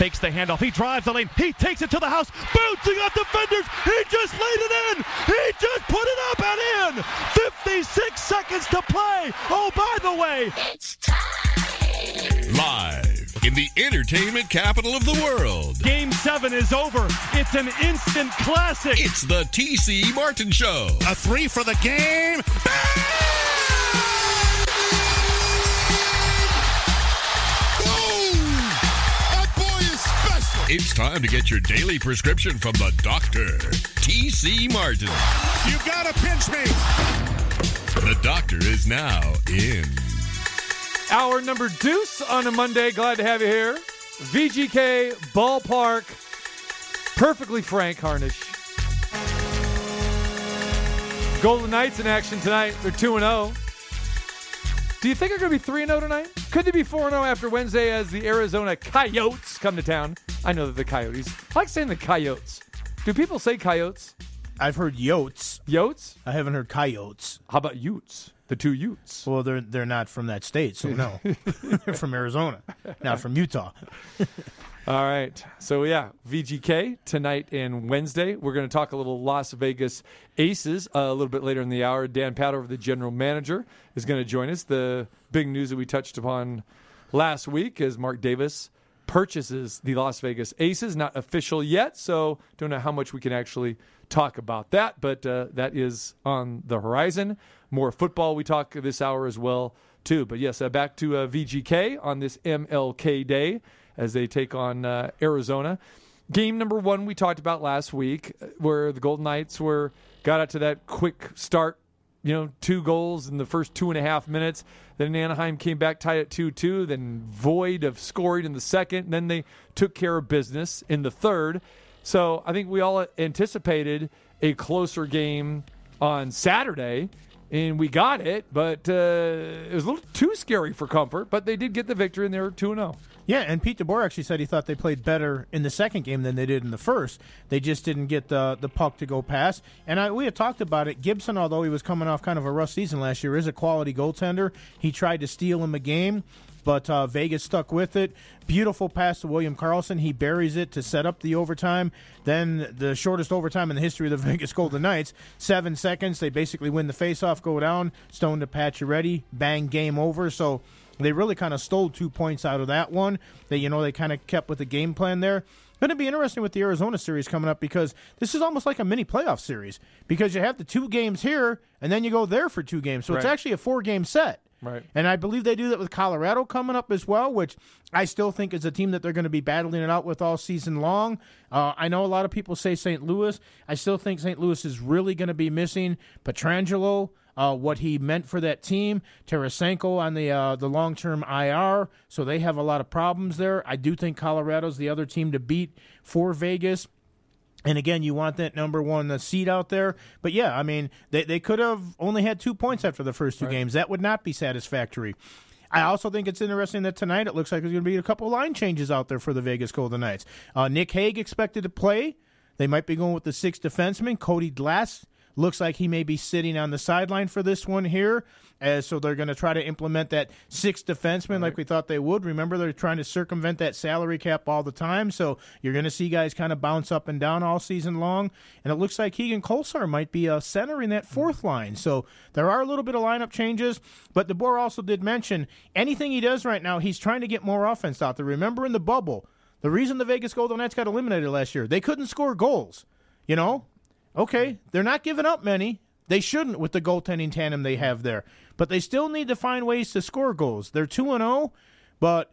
fakes the handoff. He drives the lane. He takes it to the house, bouncing off defenders. He just laid it in. He just put it up and in. 56 seconds to play. Oh, by the way, It's time. Live in the entertainment capital of the world. Game seven is over. It's an instant classic. It's the TC Martin Show. A three for the game. Boom! It's time to get your daily prescription from the doctor, TC Martin. You gotta pinch me. The doctor is now in. Hour number deuce on a Monday. Glad to have you here. VGK Ballpark. Perfectly frank, Harnish. Golden Knights in action tonight. They're 2 0. Do you think they're going to be 3 0 tonight? Could they be 4 0 after Wednesday as the Arizona Coyotes come to town? I know that the Coyotes. I like saying the Coyotes. Do people say Coyotes? I've heard yotes. Yotes? I haven't heard coyotes. How about Utes? The two Utes. Well, they're they're not from that state, so no. they're from Arizona, not from Utah. All right. So, yeah, VGK tonight and Wednesday. We're going to talk a little Las Vegas Aces uh, a little bit later in the hour. Dan Padover, the general manager, is going to join us. The big news that we touched upon last week is Mark Davis purchases the Las Vegas Aces. Not official yet, so don't know how much we can actually talk about that, but uh, that is on the horizon. More football we talk this hour as well, too. But yes, uh, back to uh, VGK on this MLK Day as they take on uh, Arizona. Game number one we talked about last week, uh, where the Golden Knights were got out to that quick start. You know, two goals in the first two and a half minutes. Then Anaheim came back tied at two-two. Then void of scoring in the second. Then they took care of business in the third. So I think we all anticipated a closer game on Saturday, and we got it. But uh, it was a little too scary for comfort. But they did get the victory, and they were two and oh. zero. Yeah, and Pete DeBoer actually said he thought they played better in the second game than they did in the first. They just didn't get the the puck to go past. And I, we had talked about it. Gibson, although he was coming off kind of a rough season last year, is a quality goaltender. He tried to steal him a game. But uh, Vegas stuck with it. Beautiful pass to William Karlsson. He buries it to set up the overtime. Then the shortest overtime in the history of the Vegas Golden Knights. Seven seconds. They basically win the faceoff, go down. Stone to Pacioretty. Bang, game over. So they really kind of stole two points out of that one. They, you know, they kind of kept with the game plan there. Going to be interesting with the Arizona series coming up because this is almost like a mini playoff series because you have the two games here and then you go there for two games. So it's actually a four game set. Right. And I believe they do that with Colorado coming up as well, which I still think is a team that they're going to be battling it out with all season long. Uh, I know a lot of people say St. Louis. I still think St. Louis is really going to be missing Pietrangelo, uh, what he meant for that team. Tarasenko on the uh, the long term IR, so they have a lot of problems there. I do think Colorado's the other team to beat for Vegas. And again, you want that number one uh, seed out there. But yeah, I mean, they, they could have only had two points after the first two games. That would not be satisfactory. I also think it's interesting that tonight it looks like there's going to be a couple line changes out there for the Vegas Golden Knights. Uh, Nick Hague expected to play. They might be going with the sixth defenseman. Cody Glass looks like he may be sitting on the sideline for this one here. As so they're going to try to implement that sixth defenseman like we thought they would. Remember, they're trying to circumvent that salary cap all the time. So you're going to see guys kind of bounce up and down all season long. And it looks like Keegan Kolesar might be uh, a center in that fourth hmm. line. So there are a little bit of lineup changes. But DeBoer also did mention anything he does right now, he's trying to get more offense out there. Remember in the bubble, the reason the Vegas Golden Knights got eliminated last year, they couldn't score goals. You know, okay, they're not giving up many. They shouldn't with the goaltending tandem they have there. But they still need to find ways to score goals. They're 2 and 0, but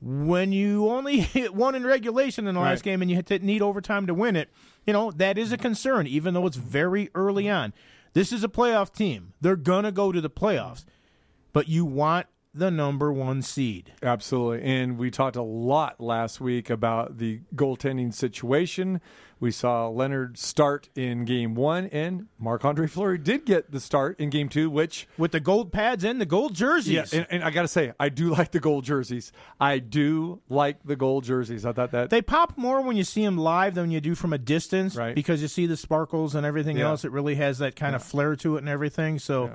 when you only hit one in regulation in the last game and you need overtime to win it, you know, that is a concern even though it's very early on. This is a playoff team. They're going to go to the playoffs. But you want the number 1 seed. Absolutely. And we talked a lot last week about the goaltending situation. We saw Leonard start in game one, and Marc Andre Fleury did get the start in game two, which. With the gold pads and the gold jerseys. Yeah, and, and I got to say, I do like the gold jerseys. I do like the gold jerseys. I thought that They pop more when you see them live than you do from a distance, Right. Because you see the sparkles and everything Yeah. else. It really has that kind of flair to it and everything. So,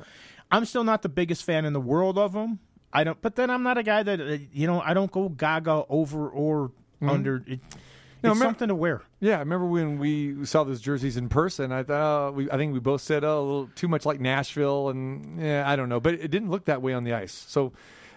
I'm still not the biggest fan in the world of them. I don't, but then I'm not a guy that uh, you know. I don't go gaga over or under. It, know, it's remember- something to wear. Yeah, I remember when we saw those jerseys in person. I thought, oh, we, I think we both said, oh, a little too much like Nashville, and yeah, I don't know, but it didn't look that way on the ice. So,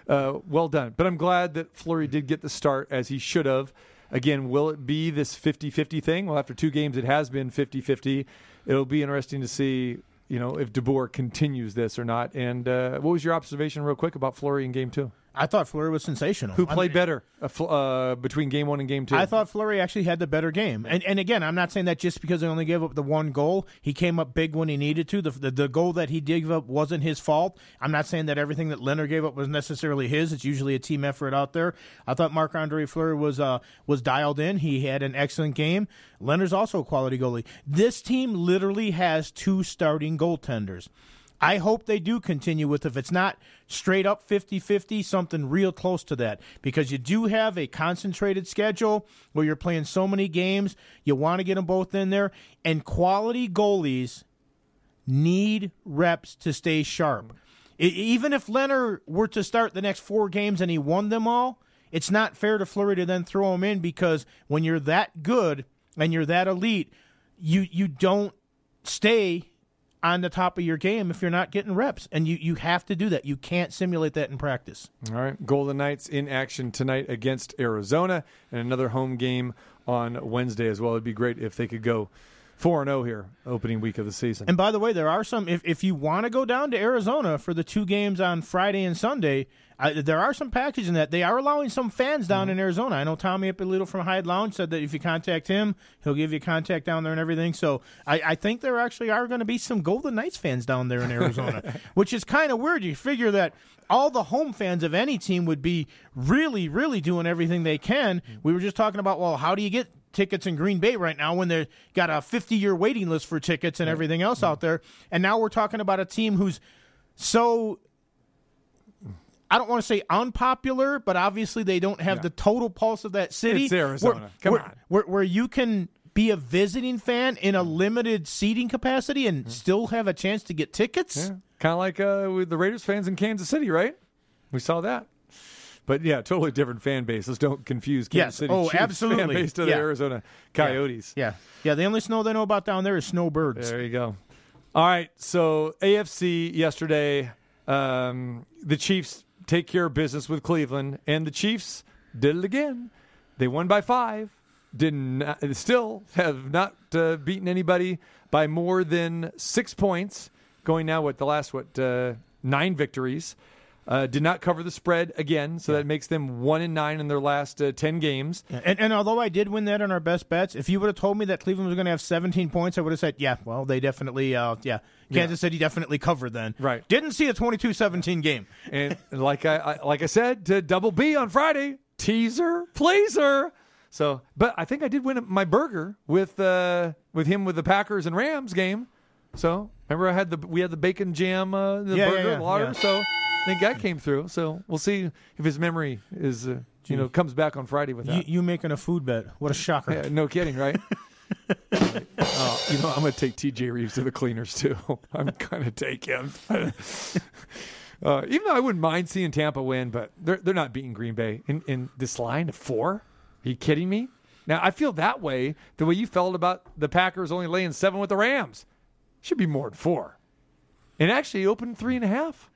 uh, well done. But I'm glad that Fleury did get the start as he should have. Again, will it be this 50-50 thing? Well, after two games, it has been 50-50. It'll be interesting to see, you know, if DeBoer continues this or not. And uh, what was your observation, real quick, about Fleury in Game Two? I thought Fleury was sensational. Who I played mean, better uh, uh, between Game One and Game Two? I thought Fleury actually had the better game. And and again, I'm not saying that just because he only gave up the one goal. He came up big when he needed to. The, the, the goal that he did give up wasn't his fault. I'm not saying that everything that Leonard gave up was necessarily his. It's usually a team effort out there. I thought Marc Andre Fleury was uh, was dialed in. He had an excellent game. Leonard's also a quality goalie. This team literally has two starting goaltenders. I hope they do continue with if it's not straight up 50-50 something real close to that. Because you do have a concentrated schedule where you're playing so many games you want to get them both in there. And quality goalies need reps to stay sharp. Even if Leonard were to start the next 4 games and he won them all it's not fair to Fleury to then throw him in because when you're that good and you're that elite you you don't stay on the top of your game if you're not getting reps. And you, you have to do that. You can't simulate that in practice. All right. Golden Knights in action tonight against Arizona and another home game on Wednesday as well. It'd be great if they could go 4 and 0 here, opening week of the season. And by the way, there are some, if, if you want to go down to Arizona for the two games on Friday and Sunday, uh, there are some packages in that. They are allowing some fans down in Arizona. I know Tommy Ippolito from Hyde Lounge said that if you contact him, he'll give you contact down there and everything. So I, I think there actually are going to be some Golden Knights fans down there in Arizona, which is kind of weird. You figure that all the home fans of any team would be really, really doing everything they can. We were just talking about, well, how do you get tickets in Green Bay right now when they've got a 50 year waiting list for tickets and everything else mm-hmm. out there? And now we're talking about a team who's so I don't want to say unpopular, but obviously they don't have the total pulse of that city. It's Arizona. Where, Come where- on. Where, where you can be a visiting fan in a mm-hmm. limited seating capacity and mm-hmm. still have a chance to get tickets. Yeah. Kind of like uh, with the Raiders fans in Kansas City, right? We saw that. But yeah, totally different fan bases. Don't confuse Kansas Yes. City Oh, Chiefs fan absolutely. base to the Arizona Coyotes. Yeah. Yeah. The only snow they know about down there is snowbirds. There you go. All right. So AFC yesterday, um, the Chiefs take care of business with Cleveland, and the Chiefs did it again. They won by five. Did not, still have not uh, beaten anybody by more than six points. Going now what the last what uh, nine victories. Uh, did not cover the spread again, so that makes them one and nine in their last uh, ten games. And, and although I did win that on our best bets, if you would have told me that Cleveland was going to have 17 points, I would have said, yeah, well, they definitely, uh, yeah, Kansas City definitely covered then. Right. Didn't see a 22 17 game. And like I, I like I said to Double B on Friday, teaser, pleaser. So, but I think I did win my burger with uh, with him with the Packers and Rams game. So remember I had the we had the bacon jam, uh, the Yeah, yeah, burger, yeah, water. yeah. So think that came through. So we'll see if his memory is uh, you know comes back on Friday with You, that. you making a food bet. What a shocker. Yeah, no kidding, right? oh, you know, I'm going to take TJ Reeves to the cleaners too. I'm going to take him. uh, even though I wouldn't mind seeing Tampa win, but they're they're not beating Green Bay in, in this line of four. Are you kidding me? Now I feel that way the way you felt about the Packers only laying seven with the Rams. Should be more than four. And actually opened three and a half.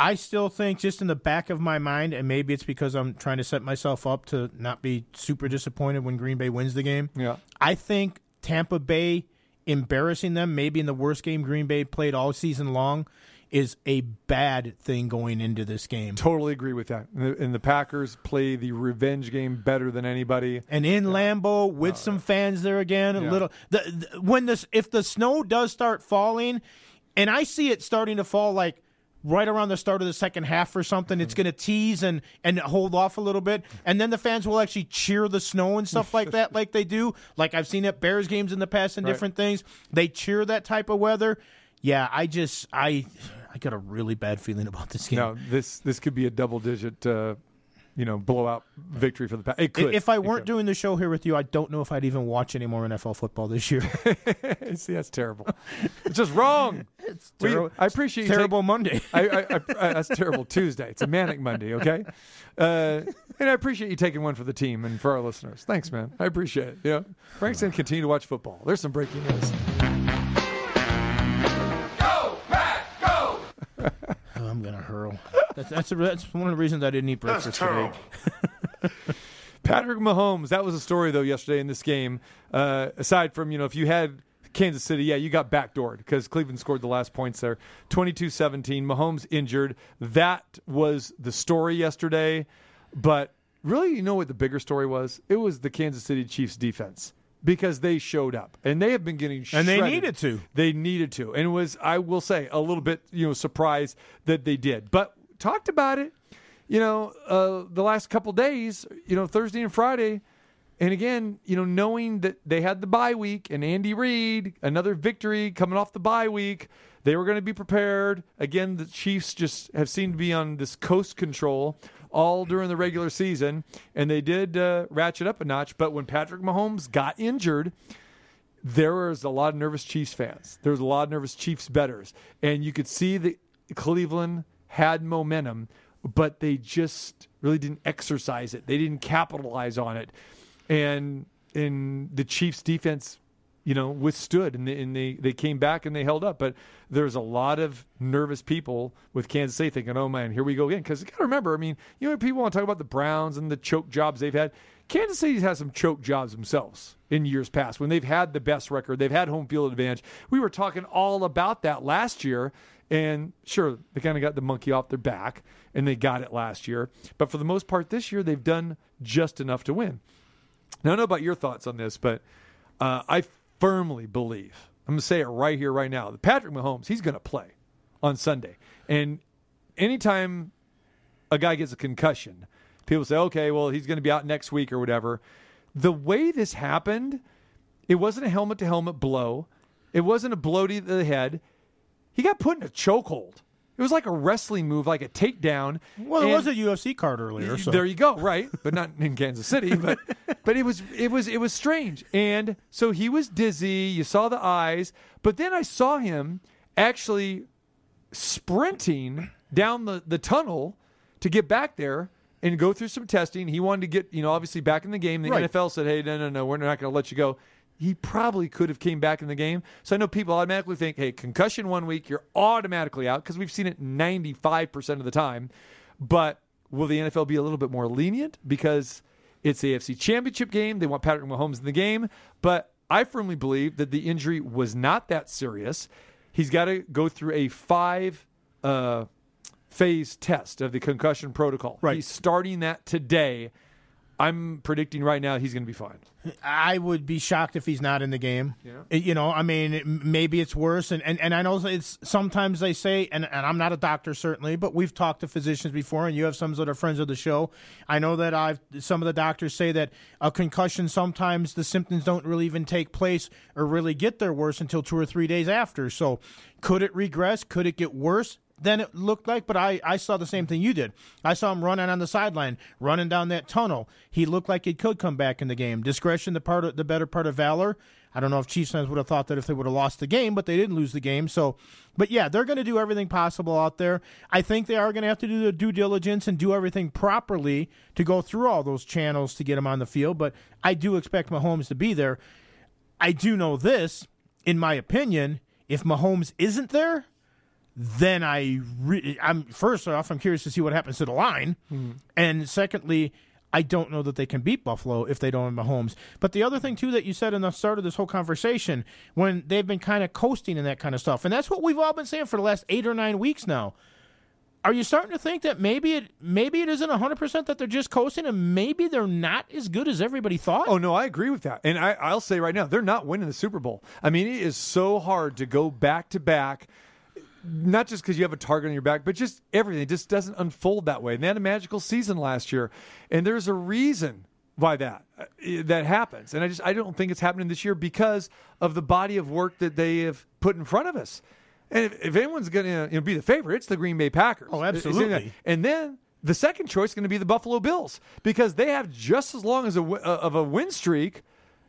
I still think, just in the back of my mind, and maybe it's because I'm trying to set myself up to not be super disappointed when Green Bay wins the game. Yeah. I think Tampa Bay embarrassing them, maybe in the worst game Green Bay played all season long, is a bad thing going into this game. Totally agree with that. And the, and the Packers play the revenge game better than anybody. And in Lambeau with uh, some fans there again, a Yeah. little. The, the, when this, if the snow does start falling, and I see it starting to fall like right around the start of the second half or something, it's going to tease and and hold off a little bit, and then the fans will actually cheer the snow and stuff like that, like they do. Like I've seen at Bears games in the past and Right. different things, they cheer that type of weather. Yeah, I just I I got a really bad feeling about this game. No, this this could be a double digit, uh, you know, blowout victory for the Packers. It could. If I weren't doing the show here with you, I don't know if I'd even watch any more NFL football this year. see, that's terrible. it's just wrong. It's We- terrible. I appreciate you terrible Monday. I, I, I, I- that's terrible Tuesday. It's a manic Monday, okay? Uh, and I appreciate you taking one for the team and for our listeners. Thanks, man. I appreciate it. Yeah, Frank's gonna continue to watch football. There's some breaking news. Go, Pat, go! I'm gonna hurl. That's that's, a, that's one of the reasons I didn't eat breakfast today. Patrick Mahomes. That was a story though yesterday in this game. Uh, aside from you know if you had Kansas City, yeah, you got backdoored because Cleveland scored the last points there, 22-17. Mahomes injured. That was the story yesterday. But really, you know what the bigger story was? It was the Kansas City Chiefs defense because they showed up and they have been getting And they needed to. They needed to, and it was I will say a little bit you know surprised that they did, but talked about it. You know, uh, the last couple days, you know, Thursday and Friday, and again, you know, knowing that they had the bye week and Andy Reid, another victory coming off the bye week, they were going to be prepared. Again, the Chiefs just have seemed to be on this coast control all during the regular season, and they did uh, ratchet up a notch. But when Patrick Mahomes got injured, there was a lot of nervous Chiefs fans. There was a lot of nervous Chiefs betters, and you could see the Cleveland had momentum, but they just really didn't exercise it. They didn't capitalize on it, and and the Chiefs defense, you know, withstood and they, and they they came back and they held up. But there's a lot of nervous people with Kansas City thinking, "Oh man, here we go again." Because you got to remember, I mean, you know, people want to talk about the Browns and the choke jobs they've had. Kansas City's had some choke jobs themselves in years past when they've had the best record, they've had home field advantage. We were talking all about that last year, and sure, they kind of got the monkey off their back and they got it last year. But for the most part, this year they've done just enough to win. Now, I don't know about your thoughts on this, but uh, I firmly believe, I'm going to say it right here, right now, that Patrick Mahomes, he's going to play on Sunday. And anytime a guy gets a concussion, people say, okay, well, he's going to be out next week or whatever. The way this happened, it wasn't a helmet to helmet blow, it wasn't a blow to the head. He got put in a chokehold. It was like a wrestling move, like a takedown. Well, there was a UFC card earlier. So. there you go, right? But not in Kansas City. But but it was it was it was strange. And so he was dizzy. You saw the eyes, but then I saw him actually sprinting down the, the tunnel to get back there and go through some testing. He wanted to get, you know, obviously back in the game. The Right. NFL said, "Hey, no, no, no, we're not going to let you go." He probably could have came back in the game. So I know people automatically think, "Hey, concussion one week, you're automatically out" because we've seen it 95% of the time. But will the NFL be a little bit more lenient because it's the AFC Championship game? They want Patrick Mahomes in the game, but I firmly believe that the injury was not that serious. He's got to go through a five uh, phase test of the concussion protocol. Right. He's starting that today. I'm predicting right now he's going to be fine. I would be shocked if he's not in the game. It- you know, I mean, it- maybe it's worse, and, and, and I know it's sometimes they say, and, and I'm not a doctor certainly, but we've talked to physicians before, and you have some that are friends of the show. I know that I've some of the doctors say that a concussion sometimes the symptoms don't really even take place or really get their worse until two or three days after. So, could it regress? Could it get worse? Than it looked like, but I, I saw the same thing you did. I saw him running on the sideline, running down that tunnel. He looked like he could come back in the game. Discretion, the part of, the better part of valor. I don't know if Chiefs fans would have thought that if they would have lost the game, but they didn't lose the game. So, but yeah, they're going to do everything possible out there. I think they are going to have to do the due diligence and do everything properly to go through all those channels to get him on the field. But I do expect Mahomes to be there. I do know this, in my opinion, if Mahomes isn't there, then I re- I'm first off I'm curious to see what happens to the line, hmm. and secondly, I don't know that they can beat Buffalo if they don't have Mahomes. But the other thing too that you said in the start of this whole conversation, when they've been kind of coasting and that kind of stuff, and that's what we've all been saying for the last eight or nine weeks now. Are you starting to think that maybe it maybe it isn't hundred percent that they're just coasting, and maybe they're not as good as everybody thought? Oh no, I agree with that, and I, I'll say right now they're not winning the Super Bowl. I mean, it is so hard to go back to back, not just because you have a target on your back, but just everything just doesn't unfold that way. And they had a magical season last year, and there's a reason why that uh, that happens. And I just I don't think it's happening this year because of the body of work that they have put in front of us. And if, if anyone's going to you know, be the favorite, it's the Green Bay Packers. Oh, It's- it's in absolutely. And then the second choice is going to be the Buffalo Bills because they have just as long as a, uh, of a win streak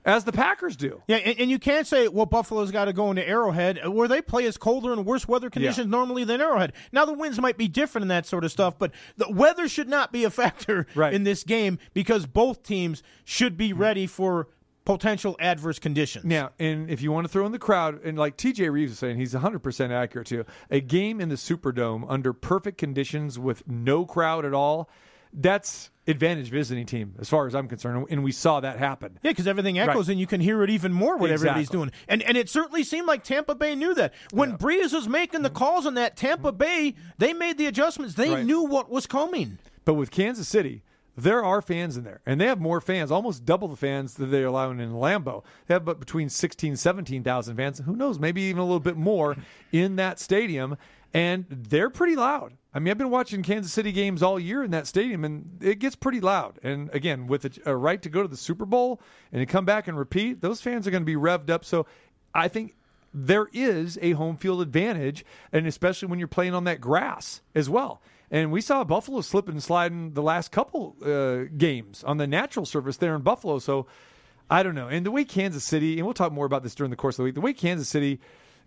as the Packers do. Yeah, and, and you can't say, well, Buffalo's got to go into Arrowhead, uh, where they play as colder and worse weather conditions normally than Arrowhead. Now, the winds might be different and that sort of stuff, but the weather should not be a factor Right. in this game because both teams should be ready for potential adverse conditions. Now, and if you want to throw in the crowd, and like TJ Reeves is saying, he's 100% accurate too. A game in the Superdome under perfect conditions with no crowd at all, that's advantage visiting team as far as I'm concerned. And we saw that happen. Yeah, because everything echoes Right. and you can hear it even more what everybody's doing. And and it certainly seemed like Tampa Bay knew that. When Brees was making the mm-hmm. calls on that, Tampa mm-hmm. Bay, they made the adjustments. They Right. knew what was coming. But with Kansas City, there are fans in there, and they have more fans, almost double the fans that they're allowing in Lambeau. They have but between 16, 17,000 fans. Who knows? Maybe even a little bit more in that stadium. And they're pretty loud. I mean, I've been watching Kansas City games all year in that stadium, and it gets pretty loud. And again, with a, a right to go to the Super Bowl and to come back and repeat, those fans are going to be revved up. So I think there is a home field advantage, and especially when you're playing on that grass as well. And we saw Buffalo slip and slide in the last couple uh, games on the natural surface there in Buffalo. So I don't know. And the way Kansas City, and we'll talk more about this during the course of the week, the way Kansas City,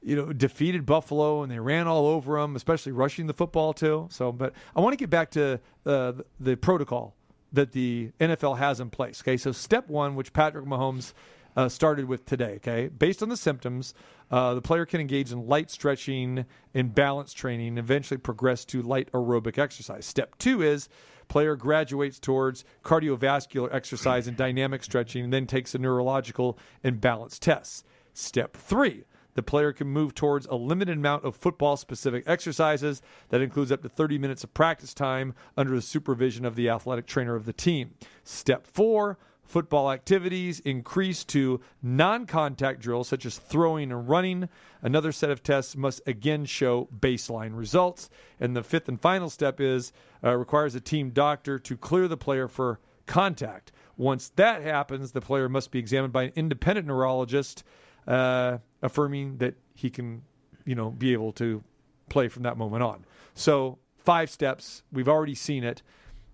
you know, defeated Buffalo and they ran all over them, especially rushing the football too. So, but I want to get back to uh, the protocol that the NFL has in place. Okay, so step one, which Patrick Mahomes uh, started with today. Okay, based on the symptoms, uh, the player can engage in light stretching and balance training, and eventually progress to light aerobic exercise. Step two is player graduates towards cardiovascular exercise and dynamic stretching, and then takes a neurological and balance tests. Step three. The player can move towards a limited amount of football specific exercises that includes up to 30 minutes of practice time under the supervision of the athletic trainer of the team. Step four football activities increase to non contact drills such as throwing and running. Another set of tests must again show baseline results. And the fifth and final step is uh, requires a team doctor to clear the player for contact. Once that happens, the player must be examined by an independent neurologist uh, affirming that he can, you know, be able to play from that moment on. So five steps. We've already seen it,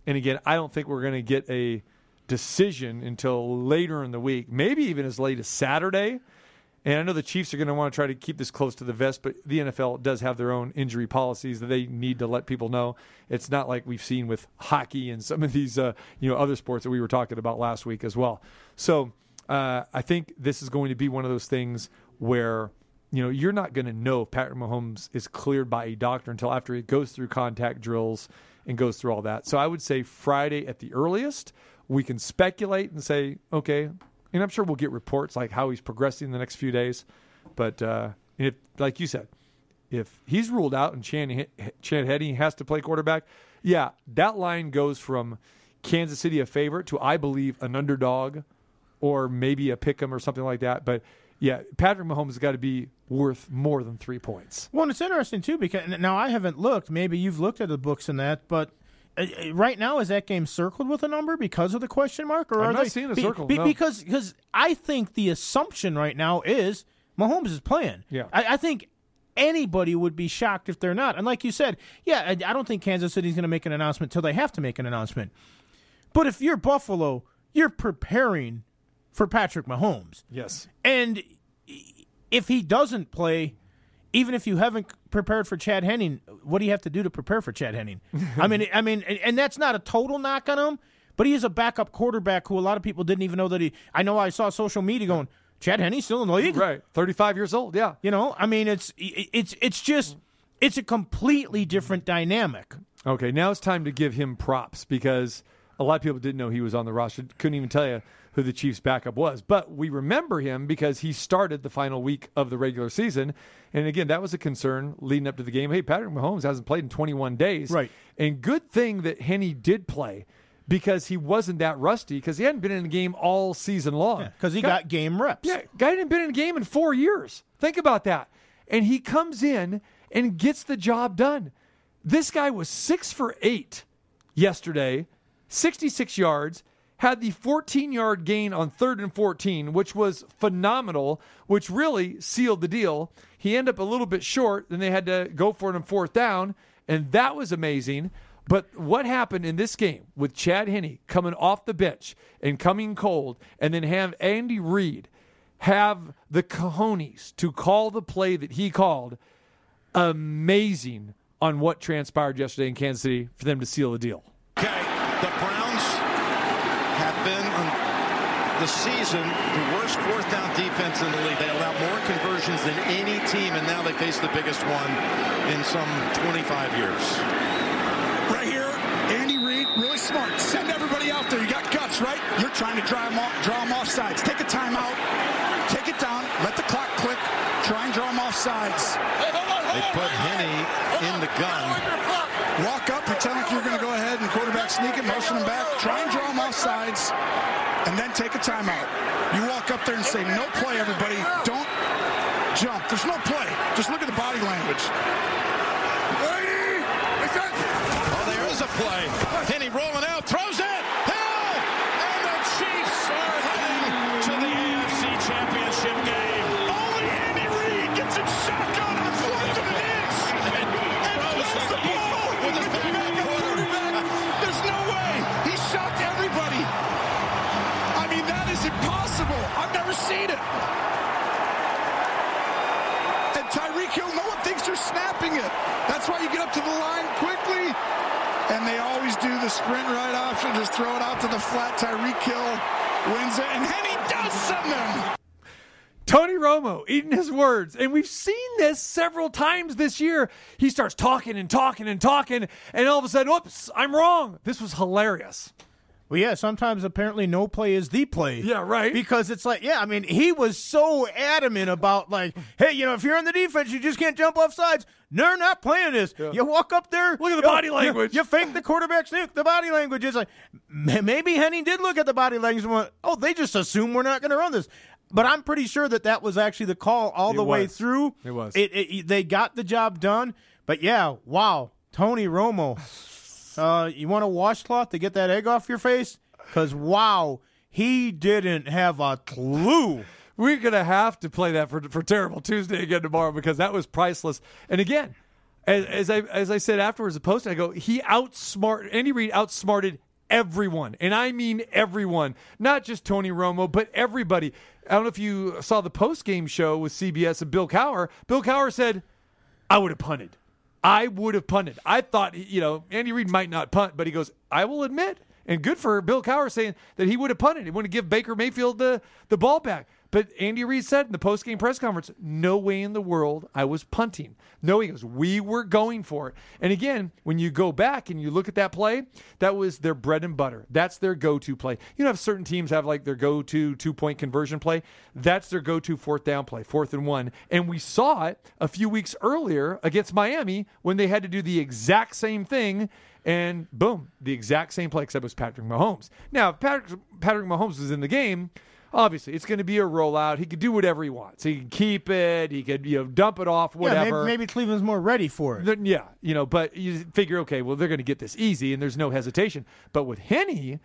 and again, I don't think we're going to get a decision until later in the week, maybe even as late as Saturday. And I know the Chiefs are going to want to try to keep this close to the vest, but the NFL does have their own injury policies that they need to let people know. It's not like we've seen with hockey and some of these, uh, you know, other sports that we were talking about last week as well. So uh, I think this is going to be one of those things where you know you're not going to know if Patrick Mahomes is cleared by a doctor until after he goes through contact drills and goes through all that. So I would say Friday at the earliest. We can speculate and say, okay, and I'm sure we'll get reports like how he's progressing in the next few days. But uh, if, like you said, if he's ruled out and Chan, Chan Henne has to play quarterback, yeah, that line goes from Kansas City a favorite to I believe an underdog, or maybe a pick 'em or something like that. But yeah, Patrick Mahomes has got to be worth more than three points. Well, and it's interesting too because now I haven't looked. Maybe you've looked at the books and that, but uh, uh, right now is that game circled with a number because of the question mark, or I'm are not they seeing a be- circle, be- no. because because I think the assumption right now is Mahomes is playing. Yeah. I, I think anybody would be shocked if they're not. And like you said, yeah, I, I don't think Kansas City's going to make an announcement till they have to make an announcement. But if you're Buffalo, you're preparing for Patrick Mahomes. Yes. And if he doesn't play, even if you haven't prepared for Chad Henne, what do you have to do to prepare for Chad Henne? I mean, I mean, and, that's not a total knock on him, but he is a backup quarterback who a lot of people didn't even know that he. I know I saw social media going, Chad Henne's still in the league, Right. 35 years old. Yeah. You know, I mean, it's it's it's just it's a completely different dynamic. Okay, now it's time to give him props because a lot of people didn't know he was on the roster. Couldn't even tell you who the Chiefs' backup was. But we remember him because he started the final week of the regular season. And again, that was a concern leading up to the game. Hey, Patrick Mahomes hasn't played in 21 days. Right. And good thing that Henne did play because he wasn't that rusty because he hadn't been in the game all season long. Because he got game reps. Yeah, guy hadn't been in a game in four years. Think about that. And he comes in and gets the job done. This guy was six for eight yesterday, 66 yards, had the 14 yard gain on third and 14, which was phenomenal, which really sealed the deal. He ended up a little bit short, then they had to go for it on fourth down, and that was amazing. But what happened in this game with Chad Henne coming off the bench and coming cold, and then have Andy Reid have the cojones to call the play that he called amazing on what transpired yesterday in Kansas City for them to seal the deal. Okay, the Browns have been on the season the worst fourth down defense in the league. They allow more conversions than any team, and now they face the biggest one in some 25 years. Right here, Andy Reid, really smart. Send everybody out there. You got guts, right? You're trying to draw them off, draw them off sides. Take a timeout. Take it down. Let the clock click. Try and draw them off sides. They put Henne in the gun. Walk up, pretend like you're going to go ahead and quarterback sneak it, motion them back. Try and draw them off sides, and then take a timeout. You walk up there and say, no play, everybody. Don't jump. There's no play. Just look at the body language. Oh, there is a play. Henne rolling out, several times this year. He starts talking and talking and talking, and all of a sudden, whoops, I'm wrong. This was hilarious. Well, yeah, sometimes apparently no play is the play. Yeah, right. Because it's like, yeah, I mean, he was so adamant about like, hey, you know, if you're on the defense, you just can't jump off sides. They're not playing this. You walk up there. Look at the body you- language. You, fake the quarterback sneak. The body language is like, maybe Henne did look at the body language and went, oh, they just assume we're not going to run this. But I'm pretty sure that that was actually the call all It the way through. It was. It, it, they got the job done. But yeah, wow, Tony Romo. Uh, you want a washcloth to get that egg off your face? Because wow, he didn't have a clue. We're gonna have to play that for for Terrible Tuesday again tomorrow because that was priceless. And again, as, as I as I said afterwards, the post, I go, he outsmarted Andy Reid outsmarted everyone, and I mean everyone, not just Tony Romo, but everybody. I don't know if you saw the post game show with CBS and Bill Cowher. Bill Cowher said, "I would have punted." I would have punted. I thought, you know, Andy Reid might not punt, but he goes, I will admit, and good for Bill Cowher saying that he would have punted. He wouldn't give Baker Mayfield the, the ball back. But Andy Reid said in the post game press conference, no way in the world I was punting. No, he goes, we were going for it. And again, when you go back and you look at that play, that was their bread and butter. That's their go to play. You know, have certain teams have like their go to two point conversion play. That's their go to fourth down play, fourth and one. And we saw it a few weeks earlier against Miami when they had to do the exact same thing. And boom, the exact same play, except it was Patrick Mahomes. Now, if Patrick, Patrick Mahomes was in the game, obviously it's going to be a rollout. He could do whatever he wants. He can keep it. He could you know dump it off, Yeah, whatever. maybe, maybe Cleveland's more ready for it. Then, yeah, you know, but you figure, okay, well, they're going to get this easy, and there's no hesitation. But with Henne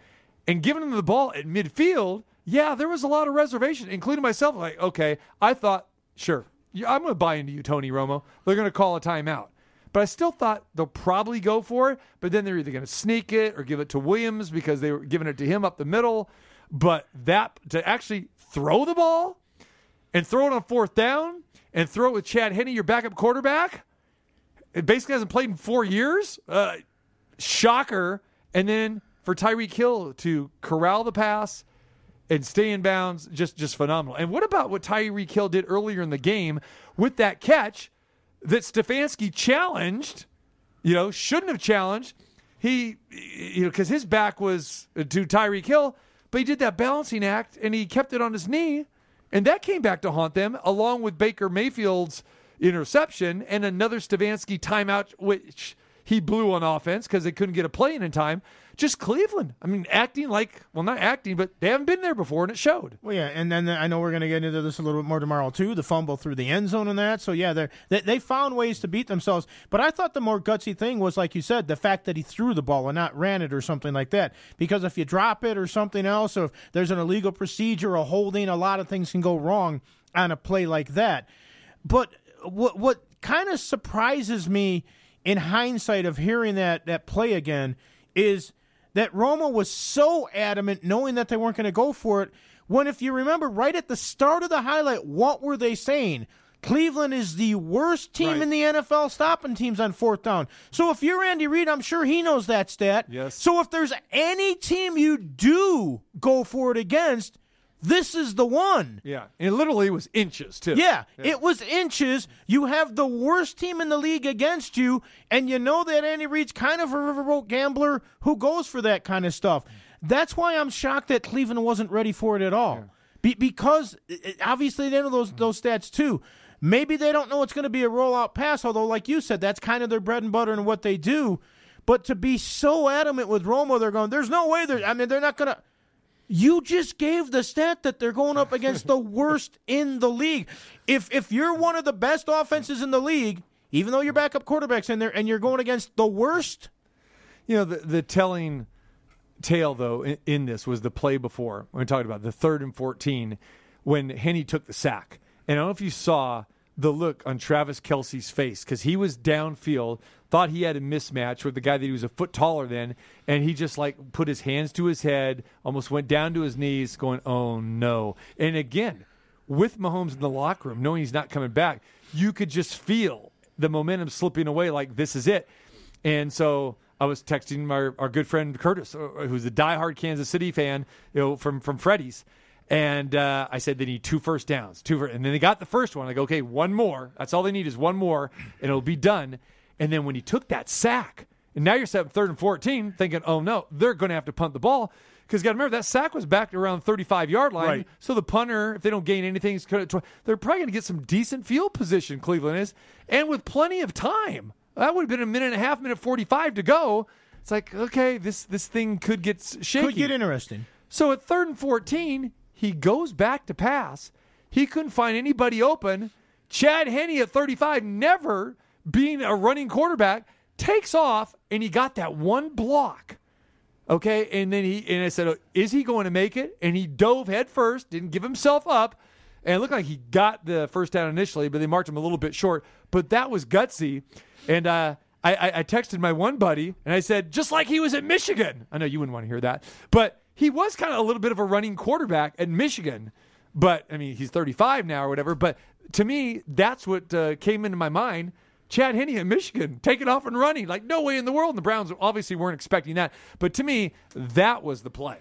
and giving him the ball at midfield, yeah, there was a lot of reservation, including myself. Like, okay, I thought, sure, I'm going to buy into you, Tony Romo. They're going to call a timeout. But I still thought they'll probably go for it. But then they're either going to sneak it or give it to Williams because they were giving it to him up the middle. But that to actually throw the ball and throw it on fourth down and throw it with Chad Henne, your backup quarterback, it basically hasn't played in four years. Uh, shocker. And then for Tyreek Hill to corral the pass and stay in bounds, just just phenomenal. And what about what Tyreek Hill did earlier in the game with that catch that Stefanski challenged? You know, shouldn't have challenged. He, you know, because his back was to Tyreek Hill, but he did that balancing act and he kept it on his knee, and that came back to haunt them, along with Baker Mayfield's interception and another Stefanski timeout, which he blew on offense because they couldn't get a play in in time. Just Cleveland. I mean, acting like, well, not acting, but they haven't been there before, and it showed. Well, yeah, and then I know we're going to get into this a little bit more tomorrow too. The fumble through the end zone and that. So yeah, they they found ways to beat themselves. But I thought the more gutsy thing was, like you said, the fact that he threw the ball and not ran it or something like that. Because if you drop it or something else, or if there's an illegal procedure or holding, a lot of things can go wrong on a play like that. But what what kind of surprises me in hindsight of hearing that that play again is that Romo was so adamant, knowing that they weren't going to go for it. When, if you remember, right at the start of the highlight, what were they saying? Cleveland is the worst team Right. in the NFL stopping teams on fourth down. So if you're Andy Reid, I'm sure he knows that stat. Yes. So if there's any team you do go for it against, this is the one. Yeah, and it literally was inches too. Yeah, it was inches. You have the worst team in the league against you, and you know that Andy Reid's kind of a riverboat gambler who goes for that kind of stuff. That's why I'm shocked that Cleveland wasn't ready for it at all. Be- because uh, obviously they know those those stats too. Maybe they don't know it's going to be a rollout pass, although, like you said, that's kind of their bread and butter and what they do. But to be so adamant with Romo, they're going. There's no way they're. I mean, they're not going to. You just gave the stat that they're going up against the worst in the league. If if you're one of the best offenses in the league, even though your backup quarterback's in there, and you're going against the worst, You know, the, the telling tale, though, in, in this was the play before. We talked about the third and 14 when Henne took the sack. And I don't know if you saw the look on Travis Kelce's face because he was downfield, thought he had a mismatch with the guy that he was a foot taller than, and he just like put his hands to his head, almost went down to his knees, going, oh no. And again, with Mahomes in the locker room, knowing he's not coming back, you could just feel the momentum slipping away like this is it. And so I was texting our, our good friend Curtis, uh, who's a diehard Kansas City fan, you know, from from Freddie's, and uh, I said they need two first downs, two, fir-. and then they got the first one. I go, okay, one more. That's all they need is one more, and it'll be done. And then when he took that sack, and now you're set third and fourteen, thinking, oh no, they're going to have to punt the ball. Because you got to remember that sack was back around 35 yard line. Right. So the punter, if they don't gain anything, they're probably going to get some decent field position. Cleveland is, and with plenty of time. That would have been a minute and a half, minute 45 to go. It's like okay, this this thing could get shaky. could get interesting. So at third and 14, he goes back to pass. He couldn't find anybody open. Chad Henne at 35, never being a running quarterback, takes off and he got that one block. Okay, and then he and I said, "Oh, "Is he going to make it?" And he dove head first, didn't give himself up, and it looked like he got the first down initially, but they marked him a little bit short. But that was gutsy, and uh, I, I, I texted my one buddy and I said, "Just like he was at Michigan." I know you wouldn't want to hear that, but he was kind of a little bit of a running quarterback at Michigan. But I mean, he's 35 now or whatever. But to me, that's what uh, came into my mind. Chad Henne at Michigan taking off and running like no way in the world. And the Browns obviously weren't expecting that. But to me, that was the play.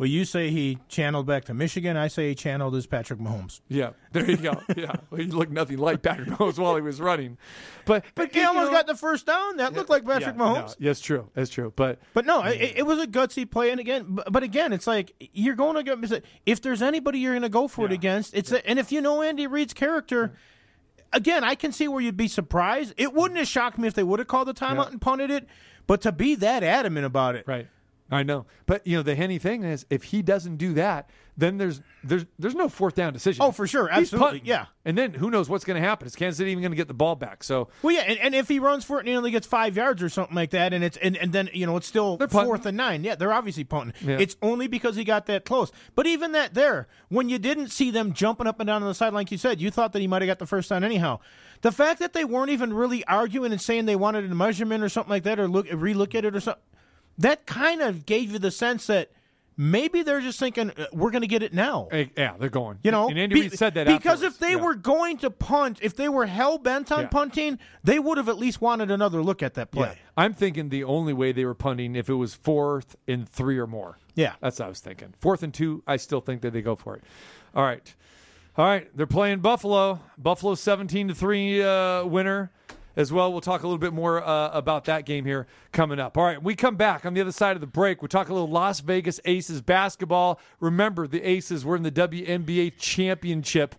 Well, you say he channeled back to Michigan. I say he channeled as Patrick Mahomes. Yeah, there you go. Yeah, well, he looked nothing like Patrick Mahomes while he was running. But but He almost know- got the first down. That looked like Patrick yeah, Mahomes. No, yes, true. That's true. But But no, it, it was a gutsy play, and again, but, but again, it's like you're going to go. If there's anybody you're going to go for it against, it's a, and if you know Andy Reid's character, again, I can see where you'd be surprised. It wouldn't have shocked me if they would have called the timeout Yeah. and punted it, but to be that adamant about it, Right. I know. But you know, the Henne thing is if he doesn't do that, then there's there's there's no fourth down decision. Oh, for sure. He's Absolutely. punting. Yeah. And then who knows what's going to happen? Is Kansas City even going to get the ball back? So Well, yeah, and, and if he runs for it and he only gets five yards or something like that, and it's and, and then you know it's still They're punting. fourth and nine. Yeah, they're obviously punting. Yeah. It's only because he got that close. But even that there, when you didn't see them jumping up and down on the sideline, like you said, you thought that he might have got the first down anyhow. The fact that they weren't even really arguing and saying they wanted a measurement or something like that, or look relook at it or something, that kind of gave you the sense that maybe they're just thinking uh, we're going to get it now. yeah, they're going. You know, and Andy Reid said that because afterwards. if they Yeah. were going to punt, if they were hell bent on Yeah. punting, they would have at least wanted another look at that play. Yeah. I'm thinking the only way they were punting if it was fourth and three or more. Yeah. That's what I was thinking. Fourth and two, I still think that they go for it. All right. All right. They're playing Buffalo. Buffalo 17 to 3 uh, winner as well. We'll talk a little bit more uh, about that game here coming up. All right. We come back on the other side of the break. We talk a little Las Vegas Aces basketball. Remember, the Aces were in the WNBA championship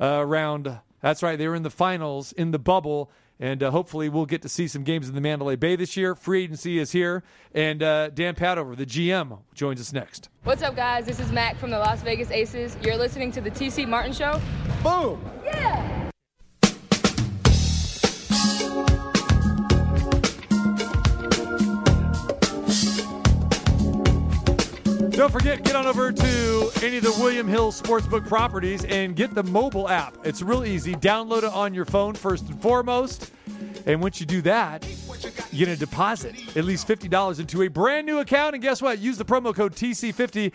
uh, round. That's right. They were in the finals in the bubble. And uh, hopefully, we'll get to see some games in the Mandalay Bay this year. Free agency is here. And uh, Dan Padover, the GM, joins us next. What's up, guys? This is Mac from the Las Vegas Aces. You're listening to the TC Martin Show. Boom. Yeah! Don't forget, get on over to any of the William Hill Sportsbook properties and get the mobile app. It's real easy. Download it on your phone first and foremost. And once you do that, you're going to deposit at least $50 into a brand new account. And guess what? Use the promo code TC50.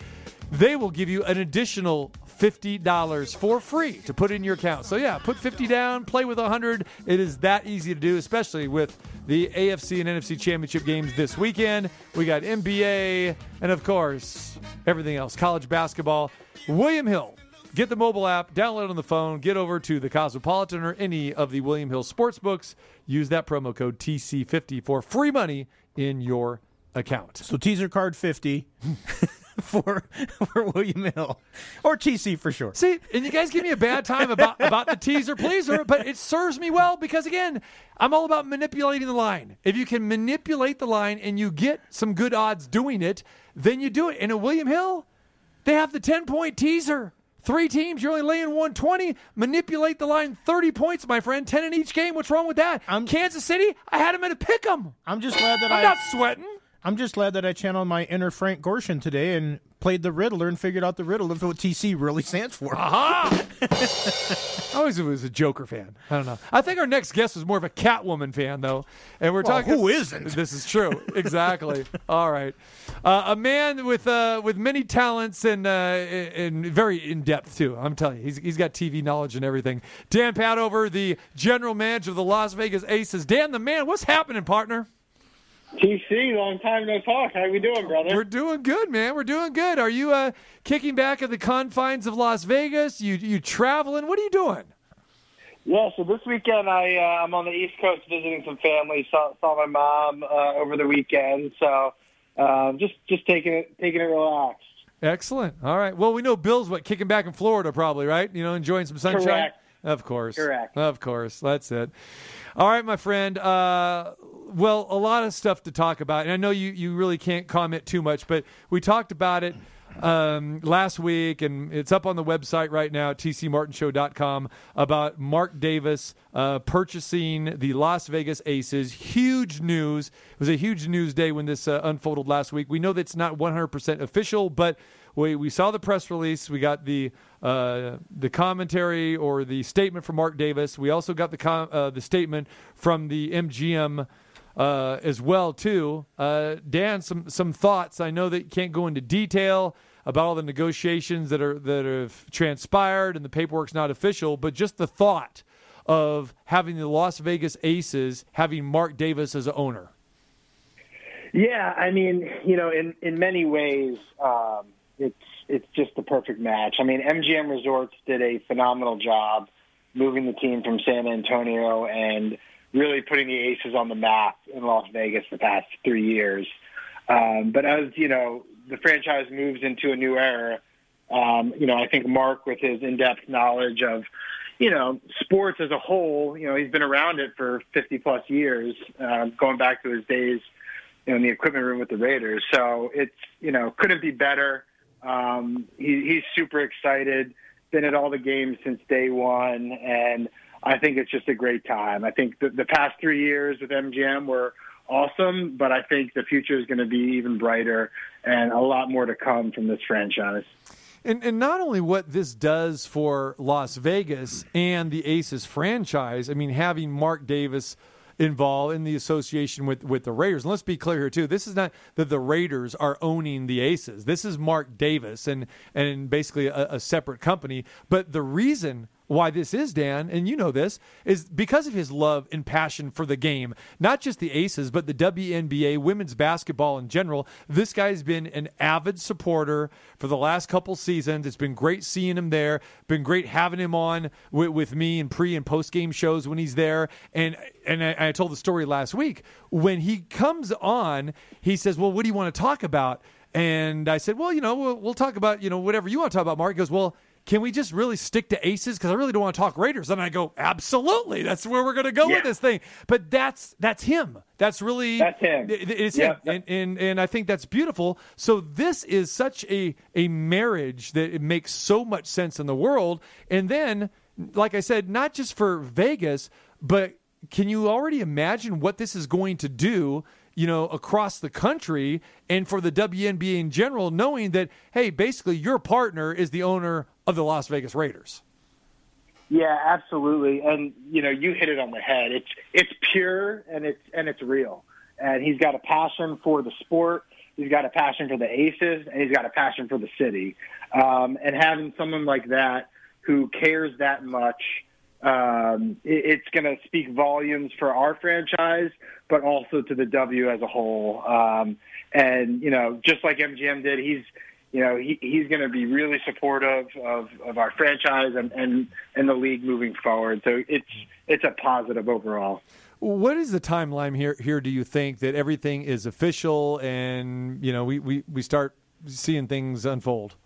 They will give you an additional $50 for free to put in your account. So yeah, put 50 down, play with 100. It is that easy to do, especially with the AFC and NFC championship games this weekend. We got NBA and of course, everything else. College basketball. William Hill Get the mobile app, download it on the phone, get over to the Cosmopolitan or any of the William Hill sports books. Use that promo code TC50 for free money in your account. So teaser card 50 for for William Hill or TC for sure. See, and you guys give me a bad time about, about the teaser pleaser, but it serves me well because again, I'm all about manipulating the line. If you can manipulate the line and you get some good odds doing it, then you do it. And at William Hill, they have the 10 point teaser. Three teams, you're only laying 120. Manipulate the line 30 points, my friend. 10 in each game. What's wrong with that? I'm- Kansas City, I had them at a pick 'em. I'm just glad that I'm I not sweating. I'm just glad that I channeled my inner Frank Gorshin today and played the Riddler and figured out the riddle of what TC really stands for. Aha! I always was a Joker fan. I don't know. I think our next guest was more of a Catwoman fan, though. And we're Well, talking. who isn't? This is true. Exactly. All right. Uh, a man with uh, with many talents and uh, and very in depth too. I'm telling you, he's he's got TV knowledge and everything. Dan Padover, the general manager of the Las Vegas Aces. Dan, the man. What's happening, partner? TC, long time no talk. How we doing, brother? We're doing good, man. We're doing good. Are you uh, kicking back at the confines of Las Vegas? You you traveling? What are you doing? yeah, so this weekend I uh, I'm on the East Coast visiting some family. Saw saw my mom uh, over the weekend, so um, just just taking it taking it relaxed. Excellent. All right. Well, we know Bill's what kicking back in Florida, probably right. You know, enjoying some sunshine. Correct. Of course. Correct. Of course. That's it. All right, my friend. Uh, well, a lot of stuff to talk about, and I know you you really can't comment too much, but we talked about it um, last week, and it's up on the website right now, tcmartinshow.com, about Mark Davis uh, purchasing the Las Vegas Aces. Huge news. It was a huge news day when this uh, unfolded last week. We know that's not 100% official, but we, we saw the press release. We got the uh, the commentary or the statement from Mark Davis. We also got the com- uh, the statement from the MGM uh, as well too. Uh, Dan, some some thoughts. I know that you can't go into detail about all the negotiations that are that have transpired and the paperwork's not official, but just the thought of having the Las Vegas Aces having Mark Davis as owner. Yeah, I mean, you know, in in many ways, um, it's it's just the perfect match. I mean, MGM Resorts did a phenomenal job moving the team from San Antonio and really putting the Aces on the map in Las Vegas the past three years. Um, but as you know, the franchise moves into a new era. Um, you know, I think Mark, with his in-depth knowledge of, you know, sports as a whole, you know, he's been around it for 50 plus years, uh, going back to his days you know, in the equipment room with the Raiders. So it's, you know, couldn't be better. Um, he, he's super excited, been at all the games since day one, and I think it's just a great time. I think the, the past three years with MGM were awesome, but I think the future is going to be even brighter and a lot more to come from this franchise. And, and not only what this does for Las Vegas and the Aces franchise, I mean, having Mark Davis involved in the association with, with the Raiders. And let's be clear here, too. This is not that the Raiders are owning the Aces. This is Mark Davis and, and basically a, a separate company. But the reason why this is, Dan, and you know this, is because of his love and passion for the game. Not just the Aces, but the WNBA, women's basketball in general. This guy's been an avid supporter for the last couple seasons. It's been great seeing him there. Been great having him on with, with me in pre and post game shows when he's there. And and I, I told the story last week when he comes on, he says, "Well, what do you want to talk about?" And I said, "Well, you know, we'll, we'll talk about you know whatever you want to talk about." Mark he goes, "Well." Can we just really stick to aces? Because i really don't want to talk raiders. And i go absolutely that's where we're going to go Yeah. with this thing. But that's that's him. That's really That's him. it's Yeah. him. And, and and i think that's beautiful. So this is such a a marriage that it makes so much sense in the world. And then like i said not just for vegas but can you already imagine what this is going to do you know, across the country and for the WNBA in general, knowing that, hey, basically your partner is the owner of the Las Vegas Raiders. Yeah, absolutely. And you know, you hit it on the head. It's it's pure and it's and it's real. And he's got a passion for the sport. He's got a passion for the Aces, and he's got a passion for the city. Um, and having someone like that who cares that much, um, it, it's going to speak volumes for our franchise, but also to the W as a whole. Um, and you know, just like MGM did, he's you know, he, he's going to be really supportive of, of our franchise and, and, and the league moving forward. So it's it's a positive overall. What is the timeline here? Here, do you think that everything is official and you know we, we, we start seeing things unfold?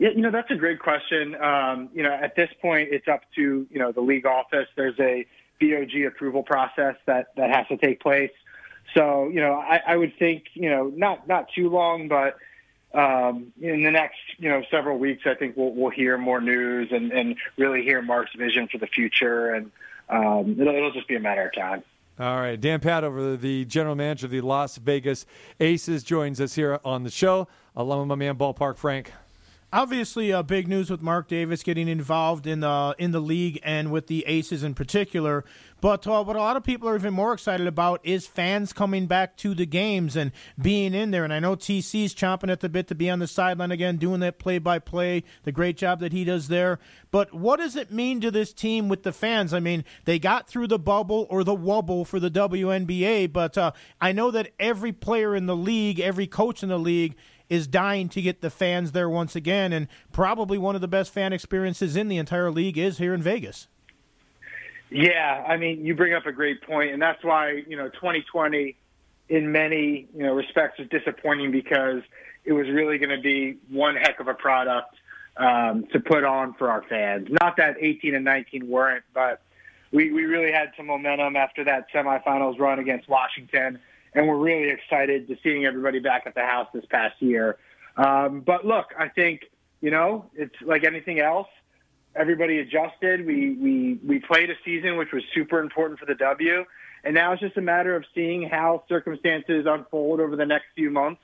Yeah, you know that's a great question. Um, you know, at this point, it's up to you know the league office. There's a BOG approval process that that has to take place. So you know, I, I would think you know not not too long, but um, in the next you know several weeks, I think we'll we'll hear more news and and really hear Mark's vision for the future, and um, it'll it'll just be a matter of time. All right, Dan Padover, the general manager of the Las Vegas Aces, joins us here on the show, along with my man Ballpark Frank obviously uh, big news with Mark Davis getting involved in the in the league and with the Aces in particular. But uh, what a lot of people are even more excited about is fans coming back to the games and being in there. And I know TC's chomping at the bit to be on the sideline again, doing that play by play, the great job that he does there. But what does it mean to this team with the fans? I mean, they got through the bubble or the wobble for the WNBA, but uh, I know that every player in the league, every coach in the league, is dying to get the fans there once again, and probably one of the best fan experiences in the entire league is here in Vegas. Yeah, I mean, you bring up a great point, and that's why you know 2020, in many you know respects, was disappointing because it was really going to be one heck of a product um, to put on for our fans. Not that 18 and 19 weren't, but we we really had some momentum after that semifinals run against Washington and we're really excited to seeing everybody back at the house this past year. Um, but look, I think you know it's like anything else. Everybody adjusted. We we we played a season which was super important for the W, and now it's just a matter of seeing how circumstances unfold over the next few months.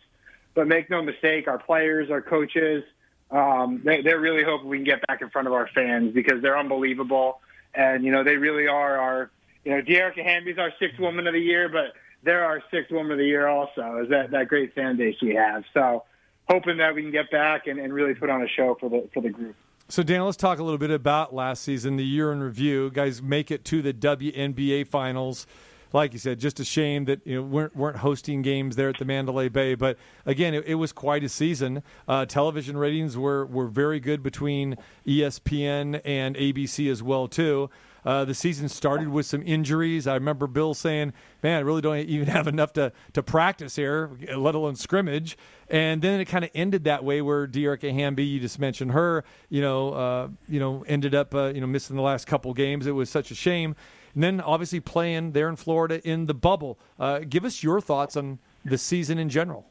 But make no mistake, our players, our coaches, um, they, they're really hoping we can get back in front of our fans because they're unbelievable, and you know they really are our. You know, Dearica Hamby's our sixth woman of the year, but they're our sixth woman of the year also, is that, that great fan base we have. So hoping that we can get back and, and really put on a show for the for the group. So Dan, let's talk a little bit about last season, the year in review. Guys make it to the WNBA finals. Like you said, just a shame that you know weren't weren't hosting games there at the Mandalay Bay. But again, it, it was quite a season. Uh, television ratings were were very good between ESPN and ABC as well too. Uh, the season started with some injuries. I remember Bill saying, "Man, I really don't even have enough to to practice here, let alone scrimmage." And then it kind of ended that way, where Dearica Hamby, you just mentioned her, you know, uh, you know, ended up uh, you know missing the last couple games. It was such a shame. And then obviously playing there in Florida in the bubble. Uh, give us your thoughts on the season in general.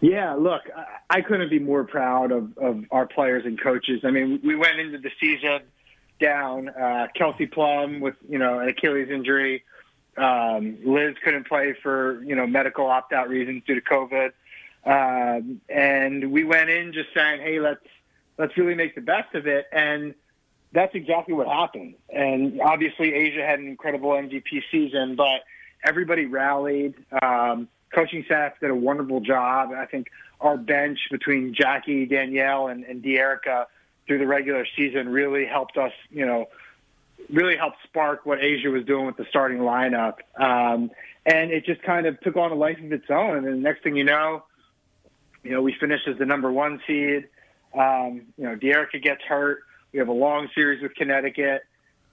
Yeah, look, I couldn't be more proud of, of our players and coaches. I mean, we went into the season down. Uh, Kelsey Plum with you know an Achilles injury. Um, Liz couldn't play for you know medical opt out reasons due to COVID. Um, and we went in just saying, hey, let's let's really make the best of it. And that's exactly what happened. And obviously, A'ja had an incredible MVP season, but everybody rallied. Um, coaching staff did a wonderful job. I think our bench between Jackie, Danielle, and, and Dearica through the regular season really helped us, you know, really helped spark what A'ja was doing with the starting lineup. Um, and it just kind of took on a life of its own. And then the next thing you know, you know, we finished as the number one seed. Um, you know, Dearica gets hurt. We have a long series with Connecticut.